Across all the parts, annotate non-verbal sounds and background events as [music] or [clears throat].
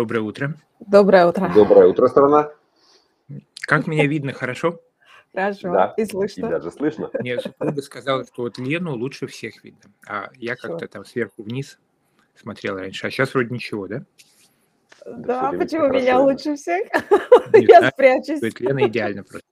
Доброе утро. Доброе утро. Доброе утро, страна. Как меня видно, хорошо? Хорошо. Да, И и слышно. даже слышно. Мне супруга сказала, что вот Лену лучше всех видно. А я как-то там сверху вниз смотрел раньше. А сейчас вроде ничего, да? Да, время почему меня видно. лучше всех? Не [laughs] Я знаю, спрячусь. Лена идеально просто.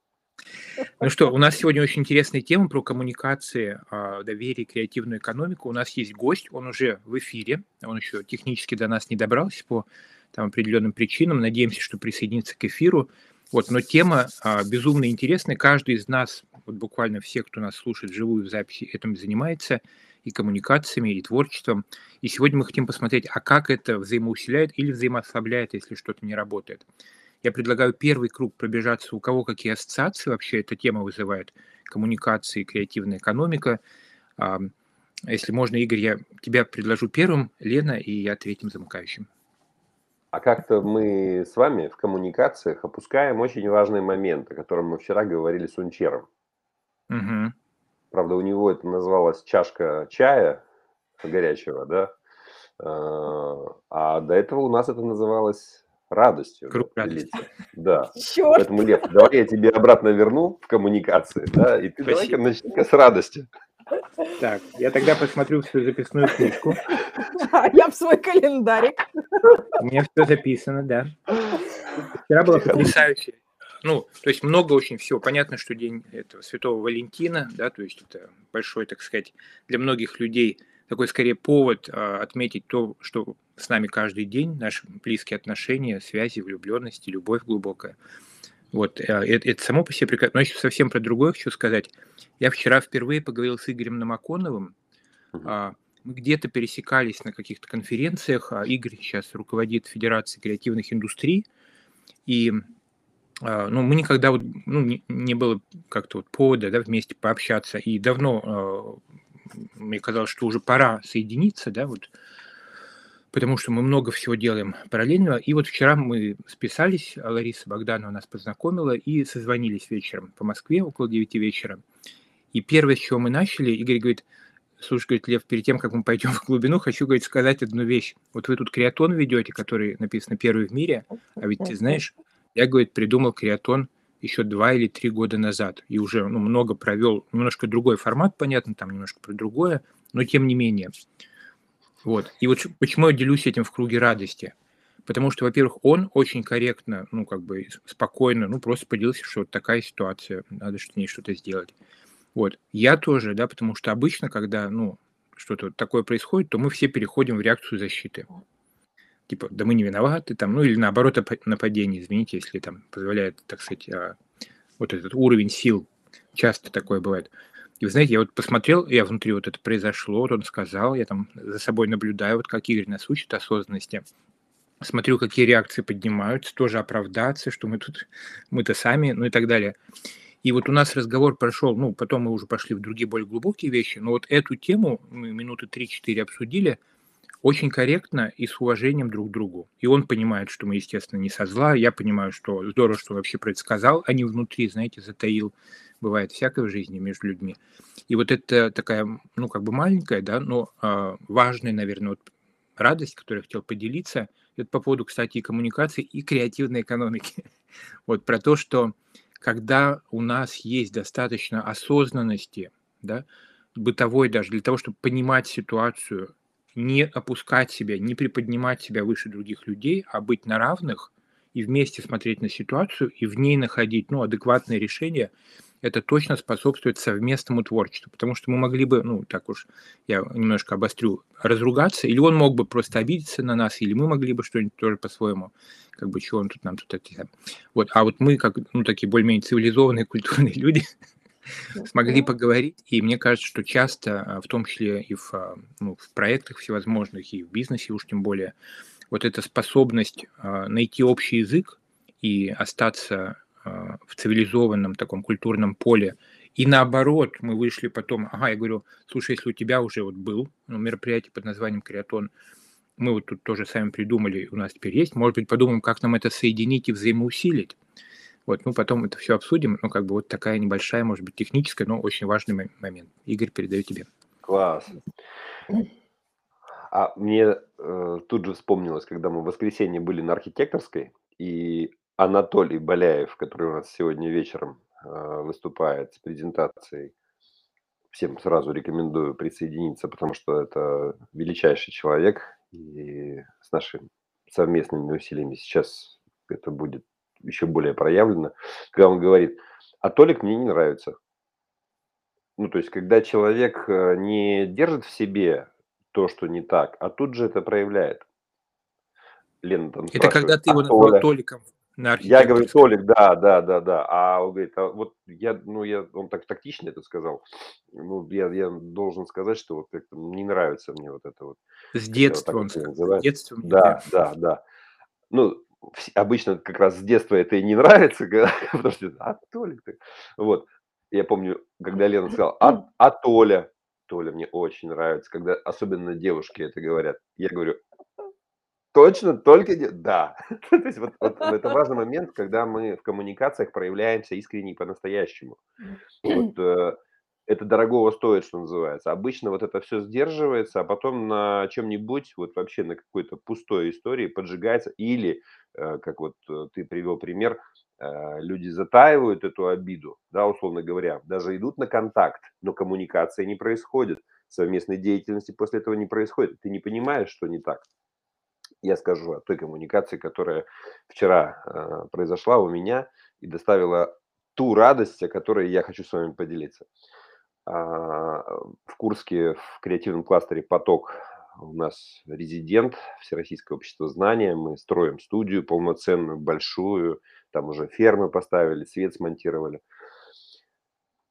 Ну что, у нас сегодня очень интересная тема про коммуникации, а, доверие, креативную экономику. У нас есть гость, он уже в эфире, он еще технически до нас не добрался по там, определенным причинам. Надеемся, что присоединится к эфиру. Вот, но тема а, безумно интересная. Каждый из нас, вот буквально все, кто нас слушает вживую в записи, этим занимается и коммуникациями, и творчеством. И сегодня мы хотим посмотреть, а как это взаимоусиляет или взаимоослабляет, если что-то не работает. Я предлагаю первый круг пробежаться, у кого какие ассоциации вообще эта тема вызывает. Коммуникации, креативная экономика. А, Если можно, Игорь, я тебя предложу первым, Лена, и я третьим замыкающим. А как-то мы с вами в коммуникациях опускаем очень важный момент, о котором мы вчера говорили с Унчером. Мгм. Правда, у него это называлось чашка чая горячего, да? А а до этого у нас это называлось радостью. Круг радости. Да. Черт. Поэтому, Лев, давай я тебе обратно верну в коммуникации, да, и ты давай-ка начни с радости. Так, я тогда посмотрю в свою записную книжку. Я в свой календарик. У меня все записано, да. Вчера было потрясающе. Ну, то есть много очень всего. Понятно, что день этого Святого Валентина, да, то есть это большой, так сказать, для многих людей такой скорее повод а, отметить то, что с нами каждый день, наши близкие отношения, связи, влюбленности, любовь глубокая. Вот, а, это, это само по себе прекрасно. Но еще совсем про другое хочу сказать. Я вчера впервые поговорил с Игорем Намаконовым. А, Мы где-то пересекались на каких-то конференциях. а Игорь сейчас руководит Федерацией креативных индустрий. И а, ну, мы никогда вот, ну, не, не было как-то вот повода да, вместе пообщаться. И давно мне казалось, что уже пора соединиться, да, вот, потому что мы много всего делаем параллельно. И вот вчера мы списались, а Лариса Богданова нас познакомила и созвонились вечером по Москве около 9 вечера. И первое, с чего мы начали, Игорь говорит, слушай, говорит, Лев, перед тем, как мы пойдем в глубину, хочу, говорит, сказать одну вещь. Вот вы тут креатон ведете, который написано первый в мире, а ведь ты знаешь, я, говорит, придумал креатон еще два или три года назад. И уже ну, много провел, немножко другой формат, понятно, там немножко про другое, но тем не менее. Вот. И вот почему я делюсь этим в круге радости? Потому что, во-первых, он очень корректно, ну, как бы спокойно, ну, просто поделился, что вот такая ситуация, надо с ней что-то сделать. Вот. Я тоже, да, потому что обычно, когда, ну, что-то такое происходит, то мы все переходим в реакцию защиты. Типа, да мы не виноваты, там, ну, или наоборот, нападение, извините, если там позволяет, так сказать, а, вот этот уровень сил. Часто такое бывает. И вы знаете, я вот посмотрел, я внутри вот это произошло, вот он сказал, я там за собой наблюдаю, вот как Игорь нас учит осознанности. Смотрю, какие реакции поднимаются, тоже оправдаться, что мы тут, мы-то сами, ну и так далее. И вот у нас разговор прошел, ну, потом мы уже пошли в другие более глубокие вещи, но вот эту тему мы минуты 3-4 обсудили очень корректно и с уважением друг к другу. И он понимает, что мы, естественно, не со зла, я понимаю, что здорово, что вообще про это сказал, а не внутри, знаете, затаил. Бывает всякое в жизни между людьми. И вот это такая, ну, как бы маленькая, да, но а, важная, наверное, вот радость, которую я хотел поделиться, это по поводу, кстати, и коммуникации, и креативной экономики. [laughs] Вот про то, что когда у нас есть достаточно осознанности, да, бытовой даже, для того, чтобы понимать ситуацию, не опускать себя, не приподнимать себя выше других людей, а быть на равных и вместе смотреть на ситуацию и в ней находить ну, адекватное решение, это точно способствует совместному творчеству. Потому что мы могли бы, ну, так уж я немножко обострю, разругаться, или он мог бы просто обидеться на нас, или мы могли бы что-нибудь тоже по-своему, как бы, чего он тут нам тут это... Вот, а вот мы, как, ну, такие более-менее цивилизованные, культурные [laughs] люди, смогли поговорить, и мне кажется, что часто, а, в том числе и в, а, ну, в проектах всевозможных, и в бизнесе уж тем более, вот эта способность а, найти общий язык и остаться в цивилизованном таком культурном поле, и наоборот, мы вышли потом, ага, я говорю, слушай, если у тебя уже вот был ну, мероприятие под названием «Креатон», мы вот тут тоже сами придумали, у нас теперь есть, может быть, подумаем, как нам это соединить и взаимоусилить. Вот, ну, потом это все обсудим. Ну, как бы вот такая небольшая, может быть, техническая, но очень важный мо- момент. Игорь, передаю тебе. Класс. А мне э, тут же вспомнилось, когда мы в воскресенье были на архитекторской, и Анатолий Боляев, который у нас сегодня вечером э, выступает с презентацией, всем сразу рекомендую присоединиться, потому что это величайший человек, и с нашими совместными усилиями сейчас это будет еще более проявлено, когда он говорит, а Толик мне не нравится. Ну, то есть, когда человек э, не держит в себе то, что не так, а тут же это проявляет. Лена там Это когда ты его «А назвал Толиком на Я говорю, Толик, да, да, да, да. А он говорит, а вот я, ну, я, он так тактично это сказал. Ну, я, я должен сказать, что вот как-то не нравится мне вот это вот. С детства он сказал. С детства да, да, да. Ну, обычно как раз с детства это и не нравится, [laughs] потому что, а, Толик ты. Вот я помню, когда Лена сказала, а, а Толя, Толя мне очень нравится, когда особенно девушки это говорят. Я говорю, точно, только не... Да. [laughs] То есть вот, вот это важный момент, когда мы в коммуникациях проявляемся искренне и по-настоящему. Вот, [clears throat] э, это дорогого стоит, что называется. Обычно вот это все сдерживается, а потом на чем-нибудь, вот вообще на какой-то пустой истории поджигается. Или, э, как вот э, ты привел пример, Э, люди затаивают эту обиду, да, условно говоря, даже идут на контакт, но коммуникация не происходит, совместной деятельности после этого не происходит. Ты не понимаешь, что не так. Я скажу о той коммуникации, которая вчера э, произошла у меня и доставила ту радость, о которой я хочу с вами поделиться. А, в Курске в креативном кластере «Поток» у нас резидент Всероссийского общества знания. Мы строим студию полноценную, большую, там уже фермы поставили, свет смонтировали.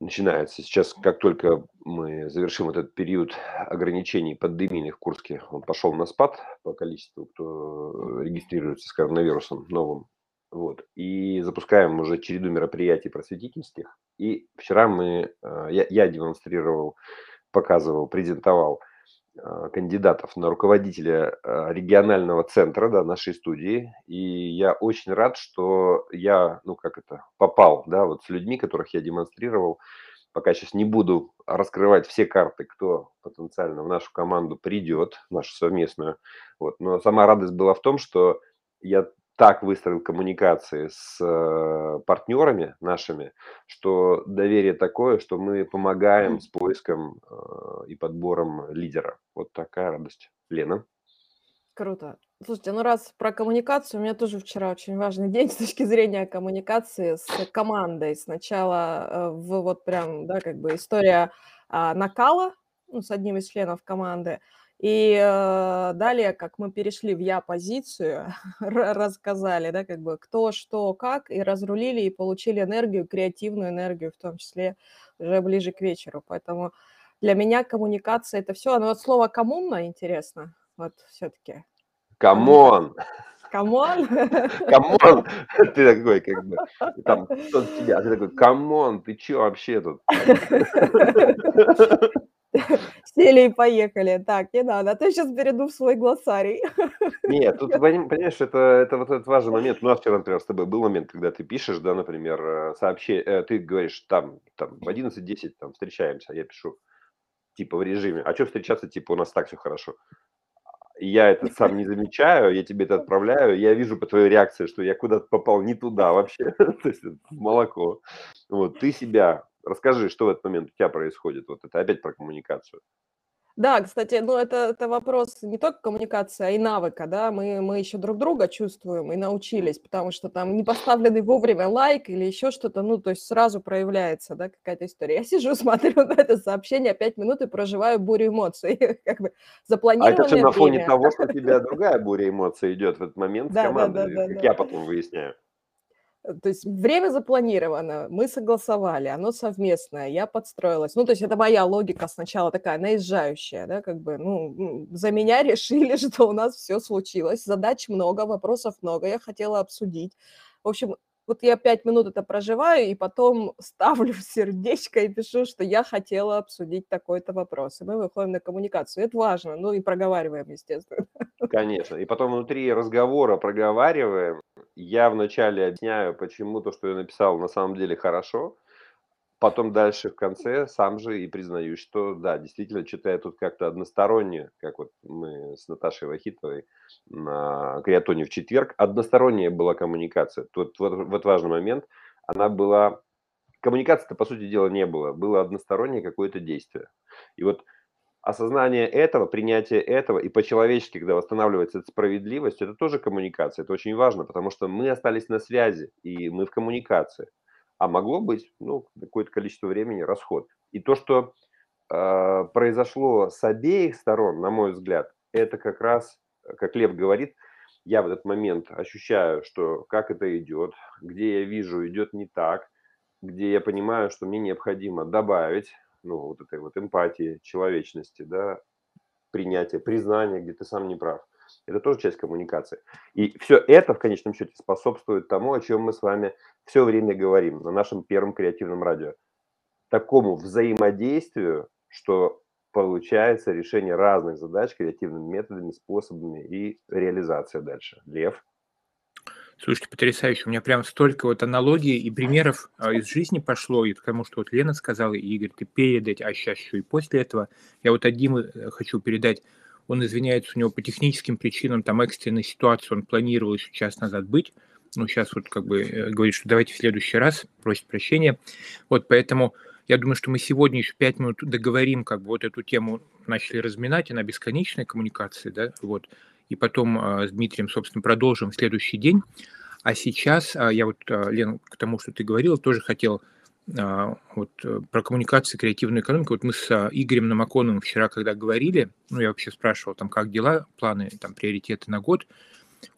Начинается сейчас, как только мы завершим этот период ограничений пандемийных в Курске, он пошел на спад по количеству, кто регистрируется с коронавирусом новым. Вот. И запускаем уже череду мероприятий просветительских. И вчера мы, э, я, я демонстрировал, показывал, презентовал а, кандидатов на руководителя а, регионального центра да, нашей студии. И я очень рад, что я, ну как это, попал, да, вот с людьми, которых я демонстрировал. Пока сейчас не буду раскрывать все карты, кто потенциально в нашу команду придет, нашу совместную. Вот. Но сама радость была в том, что я так выстроил коммуникации с э, партнерами нашими, что доверие такое, что мы помогаем с поиском э, и подбором лидера. Вот такая радость. Лена? Круто. Слушайте, ну раз про коммуникацию, у меня тоже вчера очень важный день с точки зрения коммуникации с командой. Сначала э, в вот прям, да, как бы история а, накала ну, с одним из членов команды – и э, далее, как мы перешли в я-позицию, [laughs] рассказали, да, как бы кто, что, как, и разрулили, и получили энергию, креативную энергию, в том числе уже ближе к вечеру. Поэтому для меня коммуникация – это все. Но вот слово «коммуна» интересно, вот все-таки. Камон! Come on? [laughs] Come on! [laughs] Ты такой, как бы, там, кто тебя, а ты такой, come on, ты че вообще тут? Сели и поехали. Так, не надо, а то я сейчас перейду в свой глоссарий. Нет, тут, [laughs] понимаешь, это, это вот этот важный момент. У нас вчера, например, с тобой был момент, когда ты пишешь, да, например, э, сообщение, э, ты говоришь, там, там, в 11.10 там встречаемся, я пишу, типа, в режиме, а что встречаться, типа, у нас так все хорошо. Я это [laughs] сам не замечаю, я тебе это отправляю, я вижу по твоей реакции, что я куда-то попал не туда вообще, [laughs] то есть молоко. Вот, ты себя Расскажи, что в этот момент у тебя происходит? Вот это опять про коммуникацию. Да, кстати, ну это, это вопрос не только коммуникации, а и навыка, да, мы, мы еще друг друга чувствуем и научились, потому что там не поставленный вовремя лайк или еще что-то, ну, то есть сразу проявляется, да, какая-то история. Я [laughs] сижу, смотрю на это сообщение пять минут и проживаю бурю эмоций, [laughs] как бы запланированное А это все на фоне того, что у [laughs] тебя другая буря эмоций идет в этот момент с командой, как я потом выясняю. Э, то есть время запланировано, мы согласовали, оно совместное, я подстроилась. Ну, то есть это моя логика сначала такая наезжающая, да, как бы, ну, за меня [laughs] решили, что у нас все случилось, задач много, вопросов много, я хотела обсудить. В общем, вот я пять минут это проживаю, и потом [laughs] ставлю сердечко и пишу, что я хотела обсудить такой-то вопрос. И мы выходим на коммуникацию. Это важно, ну и проговариваем, естественно. [laughs] Конечно. И потом внутри разговора проговариваем. Я вначале объясняю, почему то, что я написал, на самом деле хорошо. Потом дальше в конце сам же и признаюсь, что да, действительно, читая тут как-то односторонне, как вот мы с Наташей Вахитовой на Криатоне в четверг, односторонняя была коммуникация. Тут вот, вот важный момент, она была... Коммуникации-то, по сути дела, не было. Было одностороннее какое-то действие. И вот осознание этого, принятие этого и по-человечески, когда восстанавливается справедливость, это тоже коммуникация. Это очень важно, потому что мы остались на связи, и мы в коммуникации. А могло быть, ну, какое-то количество времени расход. И то, что э, произошло с обеих сторон, на мой взгляд, это как раз, как Лев говорит, я в этот момент ощущаю, что как это идет, где я вижу, идет не так, где я понимаю, что мне необходимо добавить, ну, вот этой вот эмпатии, человечности, да, принятия, признания, где ты сам не прав. Это тоже часть коммуникации. И все это в конечном счете способствует тому, о чем мы с вами все время говорим на нашем первом креативном радио. Такому взаимодействию, что получается решение разных задач креативными методами, способами и реализация дальше. Лев? Слушайте, потрясающе. У меня прям столько вот аналогий и примеров а, из жизни пошло, и к тому, что вот Лена сказала, и Игорь, ты передать, а сейчас еще и после этого. Я вот один э, хочу передать. Он извиняется, у него по техническим причинам, там экстренная ситуация, он планировал еще час назад быть, ну, сейчас вот как бы э, говорит, что давайте в следующий раз, просит прощения. Вот поэтому я думаю, что мы сегодня еще пять минут договорим, как бы вот эту тему начали разминать, она бесконечная коммуникация, да, вот и потом а, с Дмитрием, собственно, продолжим в следующий день. А сейчас а, я вот, а, Лен, к тому, что ты говорила, тоже хотел вот э, про коммуникацию, креативную экономику. Вот мы с Игорем Намаконовым вчера, когда говорили, ну, я вообще спрашивал, там, как дела, планы, там, приоритеты на год,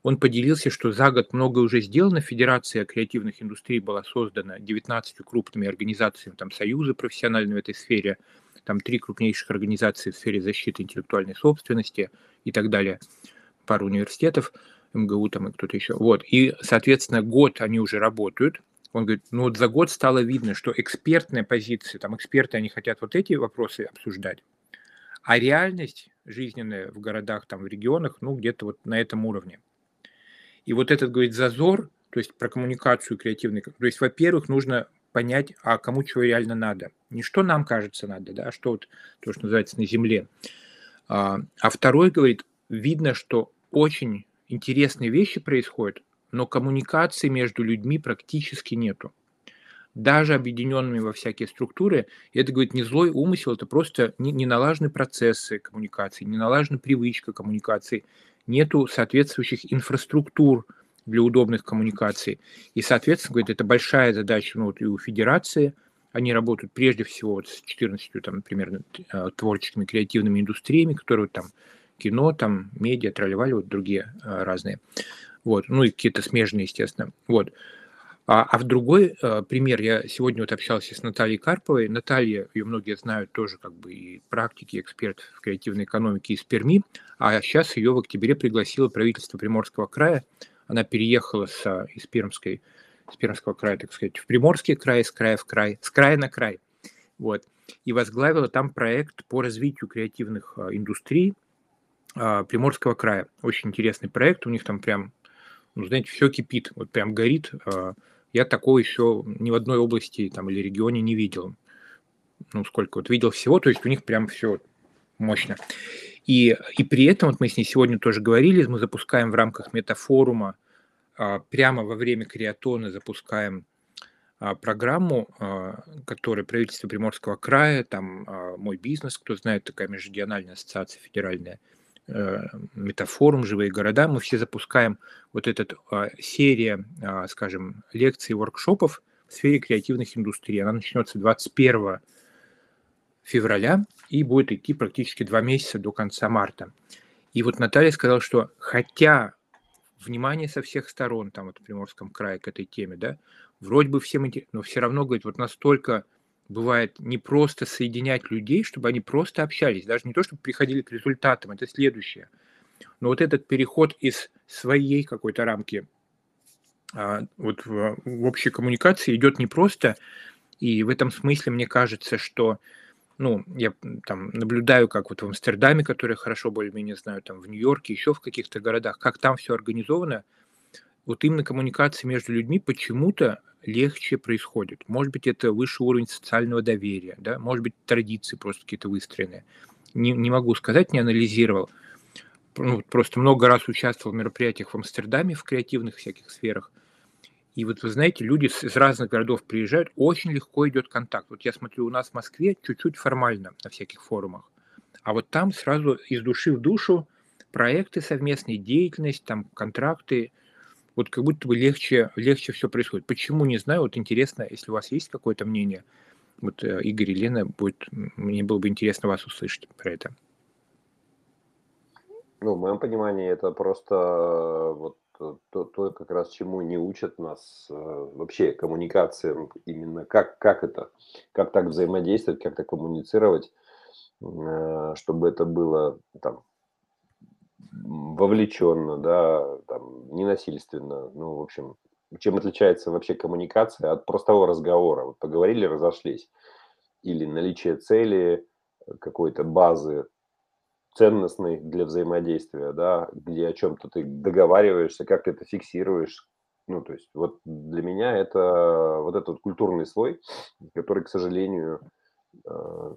он поделился, что за год многое уже сделано. Федерация креативных индустрий была создана 19 крупными организациями, там, союзы профессиональные в этой сфере, там, три крупнейших организации в сфере защиты интеллектуальной собственности и так далее пару университетов, МГУ там и кто-то еще. Вот. И, соответственно, год они уже работают. Он говорит, ну вот за год стало видно, что экспертная позиция, там эксперты, они хотят вот эти вопросы обсуждать, а реальность жизненная в городах, там в регионах, ну где-то вот на этом уровне. И вот этот, говорит, зазор, то есть про коммуникацию креативную, то есть, во-первых, нужно понять, а кому чего реально надо. Не что нам кажется надо, да, а что вот то, что называется на земле. А, а второй говорит, видно, что очень интересные вещи происходят, но коммуникации между людьми практически нету. Даже объединенными во всякие структуры, это, говорит, не злой умысел, это просто не, не налажены процессы коммуникации, не налажена привычка коммуникации, нету соответствующих инфраструктур для удобных коммуникаций. И, соответственно, говорит, это большая задача ну, вот и у федерации, они работают прежде всего вот с 14 там, примерно э, творческими креативными индустриями, которые там кино, там, медиа, тролливали, вот другие а, разные. Вот, ну и какие-то смежные, естественно. Вот. А, а в другой а, пример, я сегодня вот общался с Натальей Карповой. Наталья, ее многие знают тоже как бы и практики, эксперт в креативной экономике из Перми. А сейчас ее в октябре пригласило правительство Приморского края. Она переехала с, а, из Пермской, с Пермского края, так сказать, в Приморский край, с края в край, с края на край. Вот. И возглавила там проект по развитию креативных индустрий, а, Приморского края. Очень интересный проект, у них там прям, ну, знаете, все кипит, вот прям горит. А, я такого еще ни в одной области там или регионе не видел. Ну, сколько вот видел всего, то есть у них прям все мощно. И, и при этом, вот мы с ней сегодня тоже говорили, мы запускаем в рамках метафорума, а, прямо во время креатона запускаем программу, которую правительство Приморского края, там мой бизнес, кто знает, такая межрегиональная ассоциация федеральная, метафорум «Живые города», мы все запускаем вот эта серия, а, скажем, лекций, воркшопов в сфере креативных индустрий. Она начнется 21 февраля и будет идти практически два месяца до конца марта. И вот Наталья сказала, что хотя внимание со всех сторон, там вот в Приморском крае к этой теме, да, вроде бы всем, но все равно, говорит, вот настолько бывает не просто соединять людей, чтобы они просто общались, даже не то, чтобы приходили к результатам, это следующее. Но вот этот переход из своей какой-то рамки а, вот в, в общей коммуникации идет не просто, и в этом смысле мне кажется, что ну, я там наблюдаю, как вот в Амстердаме, который хорошо более-менее знаю, там в Нью-Йорке, еще в каких-то городах, как там все организовано, вот именно коммуникация между людьми почему-то легче происходит. Может быть, это высший уровень социального доверия, да? может быть, традиции просто какие-то выстроены. Не, не могу сказать, не анализировал. Ну, просто много раз участвовал в мероприятиях в Амстердаме в креативных всяких сферах. И вот вы знаете, люди из разных городов приезжают, очень легко идет контакт. Вот я смотрю, у нас в Москве чуть-чуть формально на всяких форумах. А вот там сразу из души в душу проекты совместные, деятельность, там контракты, вот как будто бы легче, легче все происходит. Почему, не знаю, вот интересно, если у вас есть какое-то мнение, вот э, Игорь и Лена, будет, мне было бы интересно вас услышать про это. Ну, в моем понимании, это просто э, вот то, то как раз чему не учат нас э, вообще коммуникациям, именно как, как это, как так взаимодействовать, как так коммуницировать, чтобы это было там вовлеченно, да, там, ненасильственно. Ну, в общем, чем отличается вообще коммуникация от простого разговора? Вот поговорили, разошлись. Или наличие цели, какой-то базы ценностной для взаимодействия, да, где о чем-то ты договариваешься, как ты это фиксируешь. Ну, то есть вот для меня это вот этот культурный слой, который, к сожалению, э,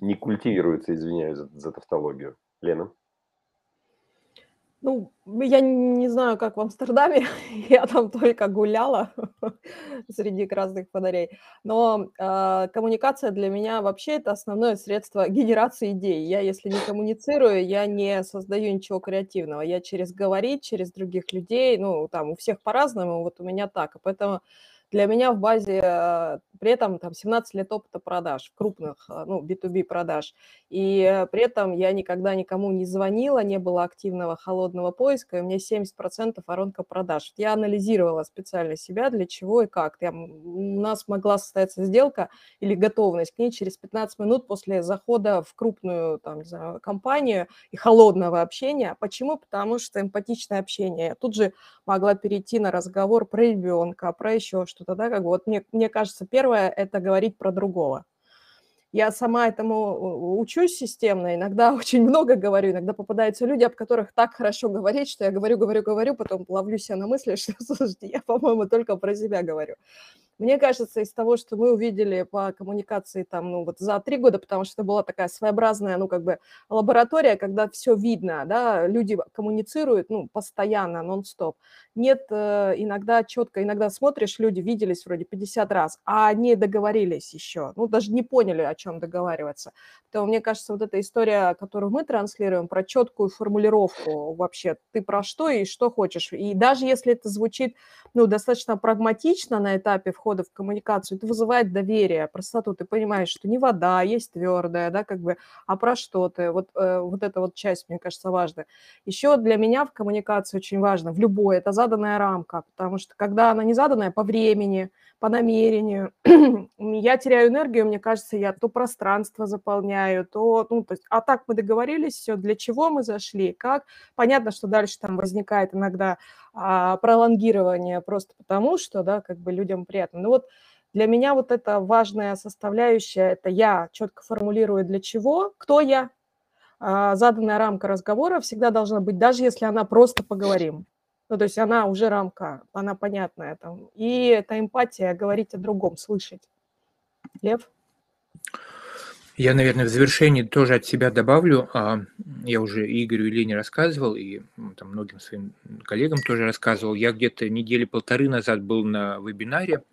не культивируется, извиняюсь за, за тавтологию. Лена? Ну, я не знаю, как в Амстердаме, [laughs] я там только гуляла [laughs] среди красных фонарей, но э, коммуникация для меня вообще это основное средство генерации идей. Я, если не коммуницирую, я не создаю ничего креативного. Я через говорить, через других людей, ну, там у всех по-разному, вот у меня так. И поэтому для меня в базе э, при этом там 17 лет опыта продаж, крупных, э, ну, B2B продаж. И э, при этом я никогда никому не звонила, не было активного холодного поиска, и у меня 70% воронка продаж. Я анализировала специально себя, для чего и как. Я, у нас могла состояться сделка или готовность к ней через 15 минут после захода в крупную там, знаю, компанию и холодного общения. Почему? Потому что эмпатичное общение. Я тут же могла перейти на разговор про ребенка, про еще что что-то, да, как бы вот мне, мне кажется, первое – это говорить про другого. Я сама этому учусь системно, иногда [laughs] очень много говорю, иногда попадаются люди, об которых так хорошо говорить, что я говорю, говорю, говорю, потом ловлю себя на мысли, [laughs] что, слушайте, я, по-моему, только про себя говорю. Мне кажется, из того, что мы увидели по коммуникации там, ну, вот за три года, потому что это была такая своеобразная, ну, как бы лаборатория, когда все видно, да, люди коммуницируют, ну, постоянно, нон-стоп. Нет э, иногда четко, иногда смотришь, люди виделись вроде 50 раз, а не договорились еще, ну, даже не поняли, о чем договариваться. То мне кажется, вот эта история, которую мы транслируем, про четкую формулировку вообще, ты про что и что хочешь. И даже если это звучит, ну, достаточно прагматично на этапе входа в коммуникацию, это вызывает доверие, простоту. Ты понимаешь, что не вода, есть твердая, да, как бы, а про что ты. Вот, э, вот эта вот часть, мне кажется, важна. Еще для меня в коммуникации очень важно, в любой, это заданная рамка, потому что когда она не заданная по времени, по намерению, [clears throat] я теряю энергию, мне кажется, я то пространство заполняю, то, ну, то есть, а так мы договорились, все, для чего мы зашли, как. Понятно, что дальше там возникает иногда а, пролонгирование просто потому, что, да, как бы людям приятно. Но вот для меня вот это важная составляющая, это я четко формулирую для чего, кто я, а, заданная рамка разговора всегда должна быть, даже если она просто поговорим. Ну, то есть она уже рамка, она понятная там. И это эмпатия, говорить о другом, слышать. Лев? Я, наверное, в завершении тоже от себя добавлю. А, я уже Игорю и Лене рассказывал, и там, многим своим коллегам тоже рассказывал. Я где-то недели полторы назад был на вебинаре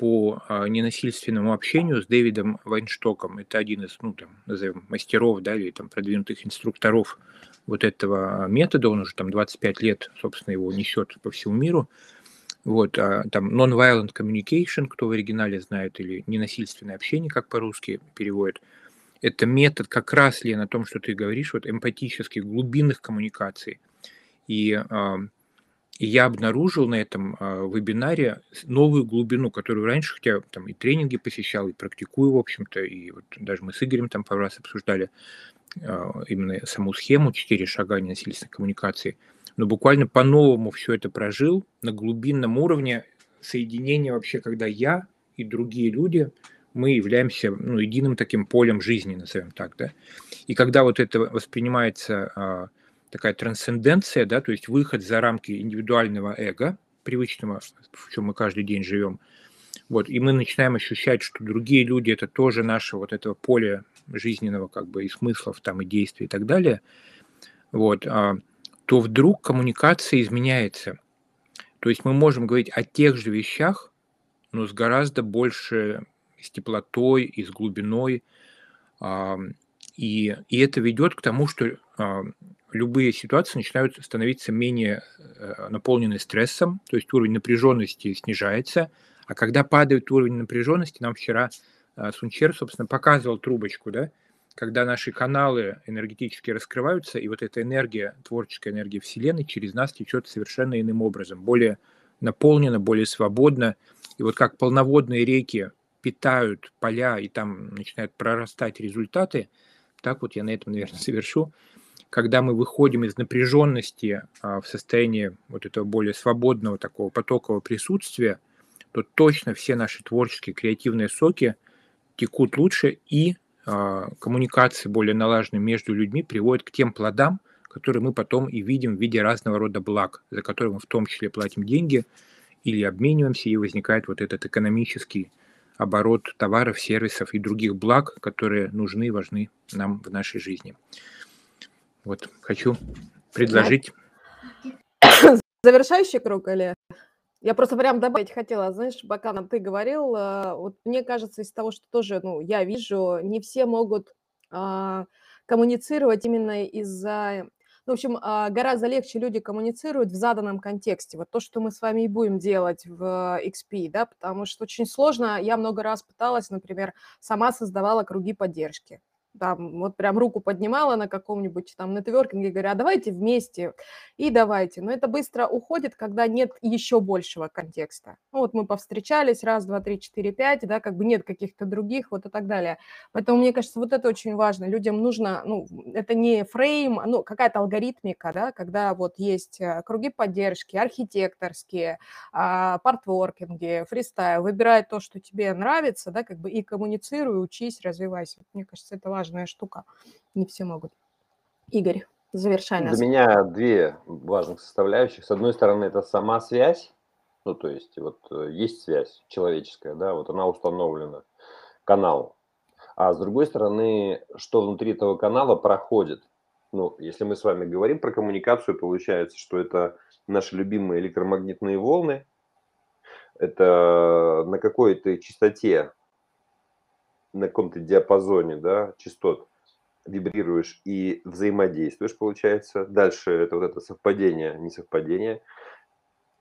по а, ненасильственному общению с Дэвидом Вайнштоком. Это один из, ну, там, назовем, мастеров, да, или там продвинутых инструкторов вот этого метода, он уже там 25 лет, собственно, его несет по всему миру. Вот, а, там non-violent communication, кто в оригинале знает, или ненасильственное общение, как по-русски переводят. Это метод как раз, ли на том, что ты говоришь, вот эмпатических, глубинных коммуникаций. И, э, и я обнаружил на этом э, вебинаре новую глубину, которую раньше, хотя там и тренинги посещал, и практикую, в общем-то, и вот даже мы с Игорем там пару раз обсуждали, а, именно саму схему «Четыре шага ненасильственной коммуникации», но буквально по-новому все это прожил на глубинном уровне соединения вообще, когда я и другие люди, мы являемся ну, единым таким полем жизни, назовем так, да. И когда вот это воспринимается а, такая трансценденция, да, то есть выход за рамки индивидуального эго, привычного, в чем мы каждый день живем. Вот, и мы начинаем ощущать, что другие люди это тоже наше вот этого поле жизненного как бы и смыслов там и действий и так далее. Вот, а, то вдруг коммуникация изменяется. То есть мы можем говорить о тех же вещах, но с гораздо больше с теплотой и с глубиной. И, и это ведет к тому, что любые ситуации начинают становиться менее э, наполнены стрессом, то есть уровень напряженности снижается. А когда падает уровень напряженности, нам вчера а, Сунчер, собственно, показывал трубочку, да, когда наши каналы энергетически раскрываются, и вот эта энергия, творческая энергия Вселенной через нас течет совершенно иным образом, более наполнено, более свободно. И вот как полноводные реки питают поля, и там начинают прорастать результаты, так вот я на этом, наверное, завершу. [laughs] Когда мы выходим из напряженности а, в состояние вот этого более свободного такого потокового присутствия, то точно все наши творческие, креативные соки текут лучше, и а, коммуникации более налаженные между людьми приводят к тем плодам, которые мы потом и видим в виде разного рода благ, за которые мы в том числе платим деньги или обмениваемся, и возникает вот этот экономический оборот товаров, сервисов и других благ, которые нужны и важны нам в нашей жизни. Вот, хочу предложить... [coughs] Завершающий круг или... Я просто прям добавить хотела, знаешь, пока нам ты говорил, э, вот мне кажется, из того, что тоже, ну, я вижу, не все могут а, коммуницировать именно из-за ну, в общем, а, гораздо легче люди коммуницируют в заданном контексте. Вот то, что мы с вами и будем делать в XP, да, потому что очень сложно. Я много раз пыталась, например, сама создавала круги поддержки там вот прям руку поднимала на каком-нибудь там нетворкинге, говоря, а давайте вместе, и давайте. Но это быстро уходит, когда нет еще большего контекста. Ну, вот мы повстречались, раз, два, три, четыре, пять, да, как бы нет каких-то других, вот и так далее. Поэтому, мне кажется, вот это очень важно. Людям нужно, ну, это не фрейм, ну, какая-то алгоритмика, да, когда вот есть э, круги поддержки, архитекторские, а, партворкинги, фристайл, выбирай то, что тебе нравится, да, как бы и коммуницируй, учись, развивайся. Мне кажется, это важно важная штука. Не все могут. Игорь, завершай нас. Для меня две важных составляющих. С одной стороны, это сама связь. Ну, то есть, вот э, есть связь человеческая, да, вот она установлена, канал. А с другой стороны, что внутри этого канала проходит. Ну, если мы с вами говорим про коммуникацию, получается, что это наши любимые электромагнитные волны, это на какой-то частоте на каком-то диапазоне да, частот вибрируешь и взаимодействуешь, получается. Дальше это вот это совпадение, несовпадение.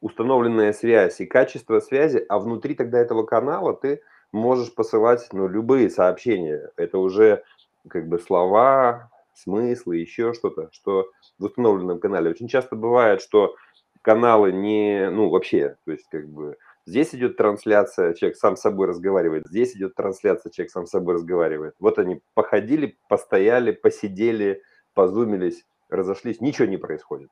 Установленная связь и качество связи, а внутри тогда этого канала ты можешь посылать ну, любые сообщения. Это уже как бы слова, смыслы, еще что-то, что в установленном канале. Очень часто бывает, что каналы не, ну вообще, то есть как бы Здесь идет трансляция, человек сам с собой разговаривает. Здесь идет трансляция, человек сам с собой разговаривает. Вот они походили, постояли, посидели, позумились, разошлись, ничего не происходит.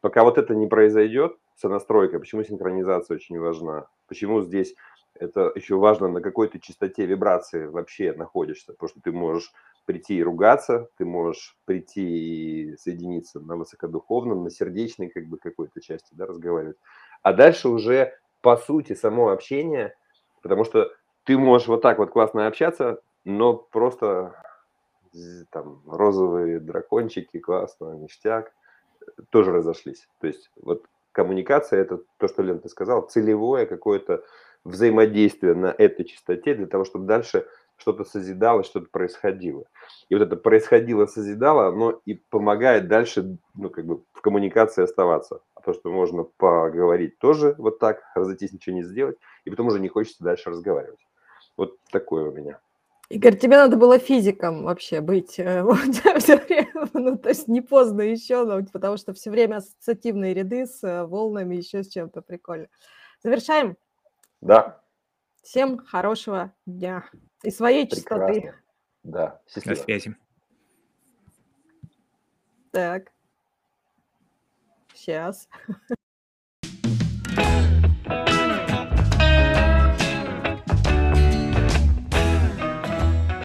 Пока вот это не произойдет, сонастройка, почему синхронизация очень важна, почему здесь это еще важно, на какой то частоте вибрации вообще находишься, потому что ты можешь прийти и ругаться, ты можешь прийти и соединиться на высокодуховном, на сердечной как бы какой-то части, да, разговаривать. А дальше уже по сути, само общение, потому что ты можешь вот так вот классно общаться, но просто там розовые дракончики, классно, ништяк, тоже разошлись. То есть вот коммуникация – это то, что Лен, ты сказал, целевое какое-то взаимодействие на этой частоте для того, чтобы дальше что-то созидалось, что-то происходило. И вот это происходило, созидало, оно и помогает дальше, ну, как бы в коммуникации оставаться. То, что можно поговорить тоже вот так, разойтись, ничего не сделать, и потом уже не хочется дальше разговаривать. Вот такое у меня. Игорь, тебе надо было физиком вообще быть э, [laughs] [laughs] все время, ну, то есть не поздно еще, но, потому что все время ассоциативные ряды с э, волнами, еще с чем-то прикольно. Завершаем? Да. Всем хорошего дня и своей Прекрасно. чистоты. Да, счастливо. До связи. Так. Сейчас.